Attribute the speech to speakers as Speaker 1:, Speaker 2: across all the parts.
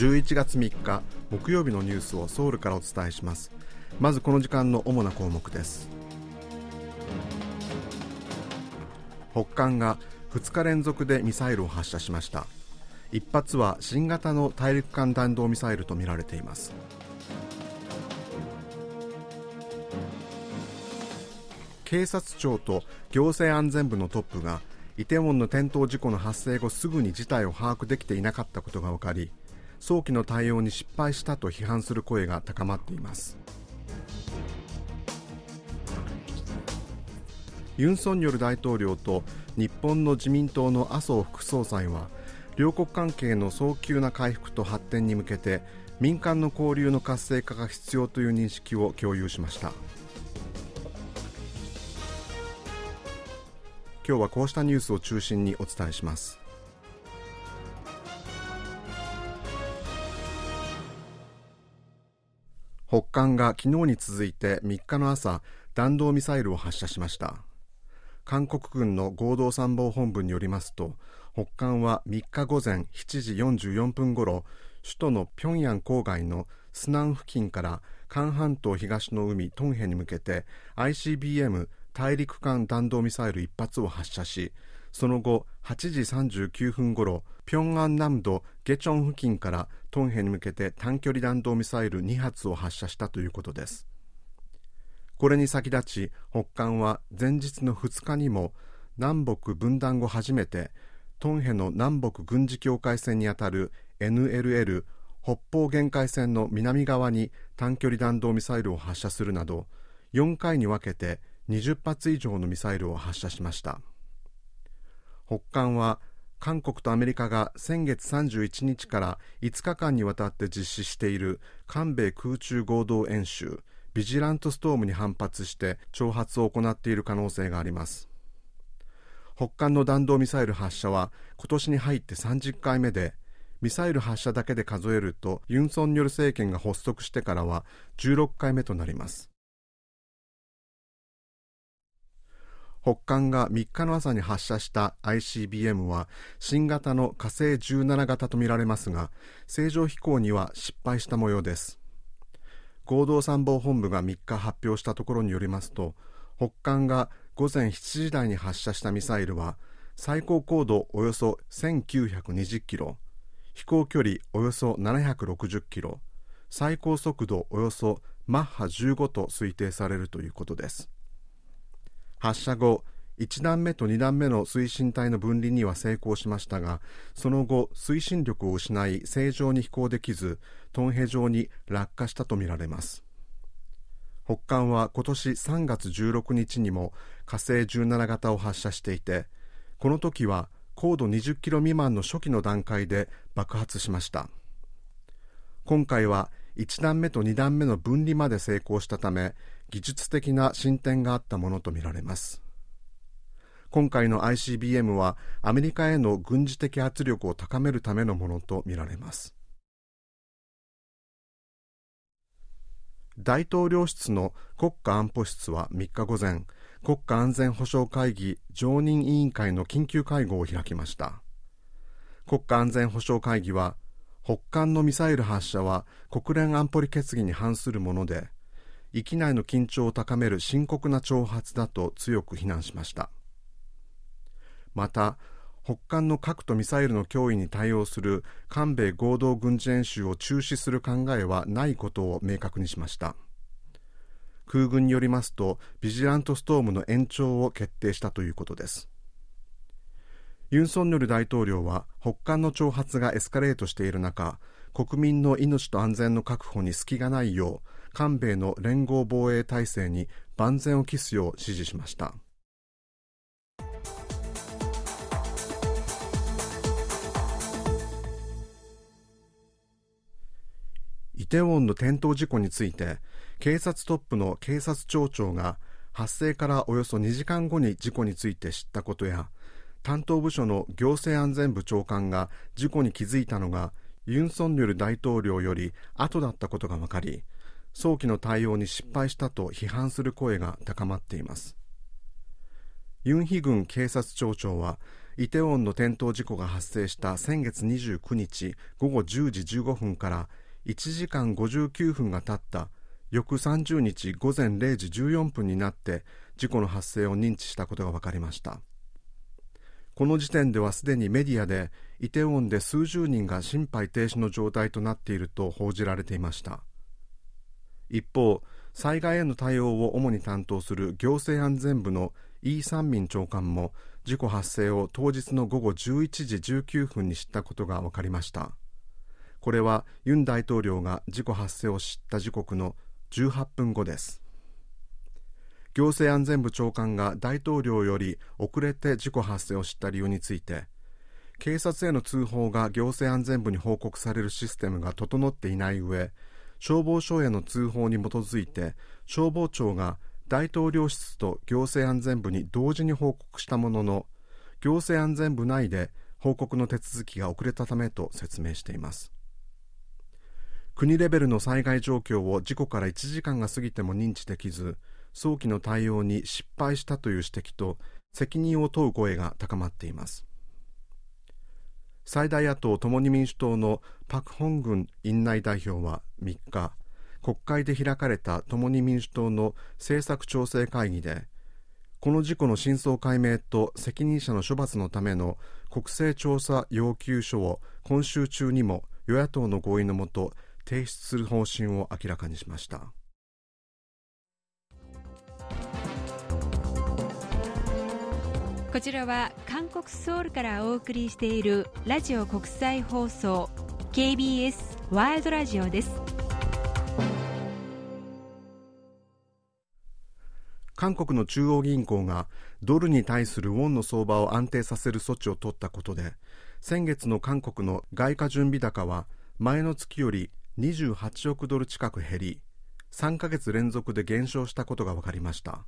Speaker 1: 11月3日木曜日のニュースをソウルからお伝えします。まずこの時間の主な項目です。北韓が2日連続でミサイルを発射しました。一発は新型の大陸間弾道ミサイルとみられています。警察庁と行政安全部のトップがイテウォンの転倒事故の発生後すぐに事態を把握できていなかったことが分かり早期の対応に失敗したと批判する声が高まっています。ユン・ソンニョル大統領と日本の自民党の麻生副総裁は両国関係の早急な回復と発展に向けて民間の交流の活性化が必要という認識を共有しました。今日はこうしたニュースを中心にお伝えします。北韓が昨日に続いて3日の朝弾道ミサイルを発射しました。韓国軍の合同参謀本部によりますと北韓は3日午前7時44分ごろ首都の平壌郊外のスナン付近から韓半島東の海トンヘに向けて ICBM 大陸間弾道ミサイル1発を発射しその後8時39分ごろ平安南道ゲチョン付近からトンヘに向けて短距離弾道ミサイル2発を発射したということです。これに先立ち北韓は前日の2日にも南北分断後初めてトンヘの南北軍事境界線にあたる NLL 北方限界線の南側に短距離弾道ミサイルを発射するなど4回に分けて20発以上のミサイルを発射しました。北韓は韓国とアメリカが先月31日から5日間にわたって実施している韓米空中合同演習ビジラントストームに反発して挑発を行っている可能性があります。北韓の弾道ミサイル発射は今年に入って30回目でミサイル発射だけで数えるとユン・ソンニョル政権が発足してからは16回目となります。北韓が3日の朝に発射した ICBM は新型の火星17型とみられますが正常飛行には失敗した模様です。合同参謀本部が3日発表したところによりますと北韓が午前7時台に発射したミサイルは最高高度およそ1920キロ飛行距離およそ760キロ最高速度およそマッハ15と推定されるということです。発射後1段目と2段目の推進体の分離には成功しましたがその後推進力を失い正常に飛行できずトンヘ上に落下したとみられます。北韓は今年3月16日にも火星17型を発射していてこの時は高度20キロ未満の初期の段階で爆発しました。今回は1段目と2段目の分離まで成功したため技術的な進展があったものとみられます。今回の ICBM はアメリカへの軍事的圧力を高めるためのものとみられます。大統領室の国家安保室は3日午前国家安全保障会議常任委員会の緊急会合を開きました。国家安全保障会議は北韓のミサイル発射は国連安保理決議に反するもので域内の緊張を高める深刻な挑発だと強く非難しました。また北韓の核とミサイルの脅威に対応する韓米合同軍事演習を中止する考えはないことを明確にしました。空軍によりますとビジラントストームの延長を決定したということです。ユン・ソンニョル大統領は北韓の挑発がエスカレートしている中国民の命と安全の確保に隙がないよう韓米の連合防衛体制に万全を期すよう指示しました。イテウォンの転倒事故について警察トップの警察庁長が発生からおよそ2時間後に事故について知ったことや担当部署の行政安全部長官が事故に気づいたのがユン・ソンニョル大統領より後だったことが分かり早期の対応に失敗したと批判する声が高まっています。ユン・ヒ軍警察庁長はイテウォンの転倒事故が発生した先月29日午後10時15分から1時間59分が経った翌30日午前0時14分になって事故の発生を認知したことが分かりました。この時点ではすでにメディアでイテウォンで数十人が心肺停止の状態となっていると報じられていました。一方災害への対応を主に担当する行政安全部のイ・サンミン長官も事故発生を当日の午後11時19分に知ったことが分かりました。これはユン大統領が事故発生を知った時刻の18分後です。行政安全部長官が大統領より遅れて事故発生を知った理由について警察への通報が行政安全部に報告されるシステムが整っていない上消防署への通報に基づいて消防庁が大統領室と行政安全部に同時に報告したものの行政安全部内で報告の手続きが遅れたためと説明しています。国レベルの災害状況を事故から1時間が過ぎても認知できず早期の対応に失敗したという指摘と責任を問う声が高まっています。最大野党共に民主党のパク・ホングン院内代表は3日国会で開かれた共に民主党の政策調整会議でこの事故の真相解明と責任者の処罰のための国勢調査要求書を今週中にも与野党の合意のもと提出する方針を明らかにしました。
Speaker 2: こちらは韓国ソウルからお送りしているラジオ国際放送 KBS ワールドラジオです。
Speaker 1: 韓国の中央銀行がドルに対するウォンの相場を安定させる措置を取ったことで先月の韓国の外貨準備高は前の月より28億ドル近く減り3ヶ月連続で減少したことが分かりました。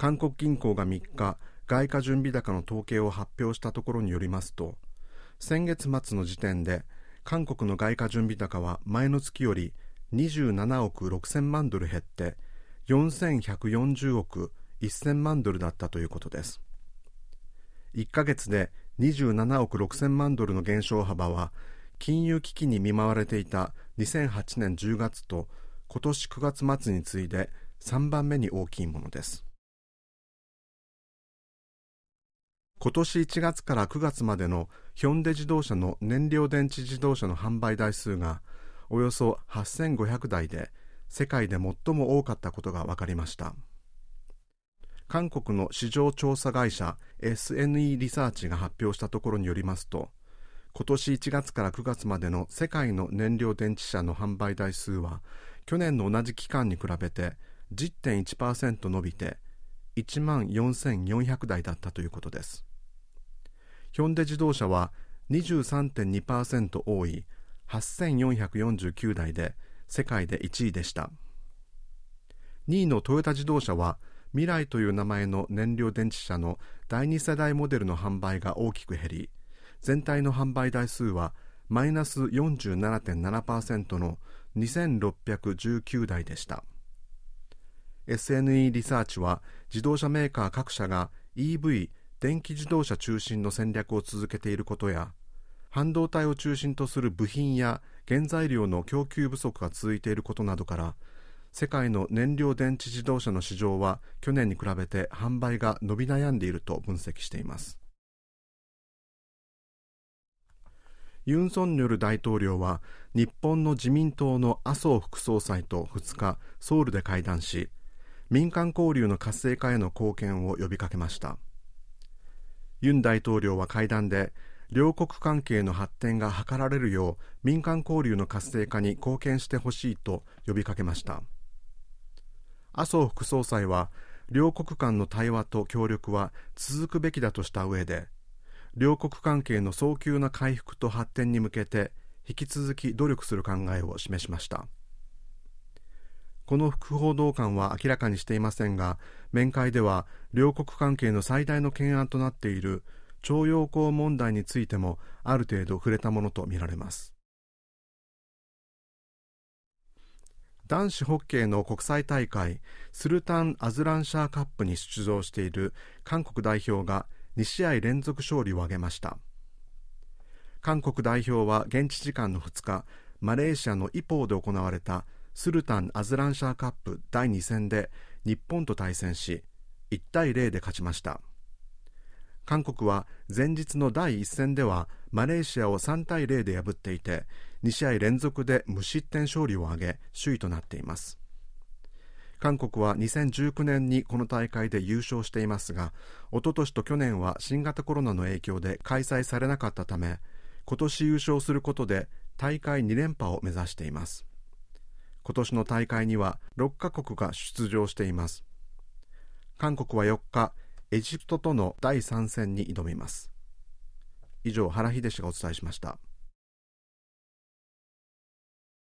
Speaker 1: 韓国銀行が3日外貨準備高の統計を発表したところによりますと先月末の時点で韓国の外貨準備高は前の月より27億6000万ドル減って4140億1000万ドルだったということです。1ヶ月で27億6000万ドルの減少幅は金融危機に見舞われていた2008年10月と今年9月末に次いで3番目に大きいものです。今年1月から9月までのヒョンデ自動車の燃料電池自動車の販売台数がおよそ8500台で世界で最も多かったことが分かりました。韓国の市場調査会社 SNE リサーチが発表したところによりますと今年1月から9月までの世界の燃料電池車の販売台数は去年の同じ期間に比べて10.1%伸びて1万4400台だったということです。ヒョンデ自動車は23.2%多い8449台で世界で1位でした。2位のトヨタ自動車は未来という名前の燃料電池車の第2世代モデルの販売が大きく減り全体の販売台数はマイナス47.7%の2619台でした。SNE リサーチは自動車メーカー各社が EV 電気自動車中心の戦略を続けていることや半導体を中心とする部品や原材料の供給不足が続いていることなどから世界の燃料電池自動車の市場は去年に比べて販売が伸び悩んでいると分析しています。ユン・ソンニョル大統領は日本の自民党の麻生副総裁と2日ソウルで会談し民間交流の活性化への貢献を呼びかけました。ユン大統領は会談で両国関係の発展が図られるよう民間交流の活性化に貢献してほしいと呼びかけました。麻生副総裁は両国間の対話と協力は続くべきだとした上で両国関係の早急な回復と発展に向けて引き続き努力する考えを示しました。この副報道官は明らかにしていませんが面会では両国関係の最大の懸案となっている徴用工問題についてもある程度触れたものとみられます。男子ホッケーの国際大会スルタン・アズランシャーカップに出場している韓国代表が2試合連続勝利を挙げました。韓国代表は現地時間の2日マレーシアのイポーで行われたスルタン・アズランシャーカップ第2戦で日本と対戦し1対0で勝ちました。韓国は前日の第1戦ではマレーシアを3対0で破っていて2試合連続で無失点勝利を挙げ首位となっています。韓国は2019年にこの大会で優勝していますが一昨年と去年は新型コロナの影響で開催されなかったため今年優勝することで大会2連覇を目指しています。今年の大会には6カ国が出場しています。韓国は4日エジプトとの第3戦に挑みます。以上原秀氏がお伝えしました。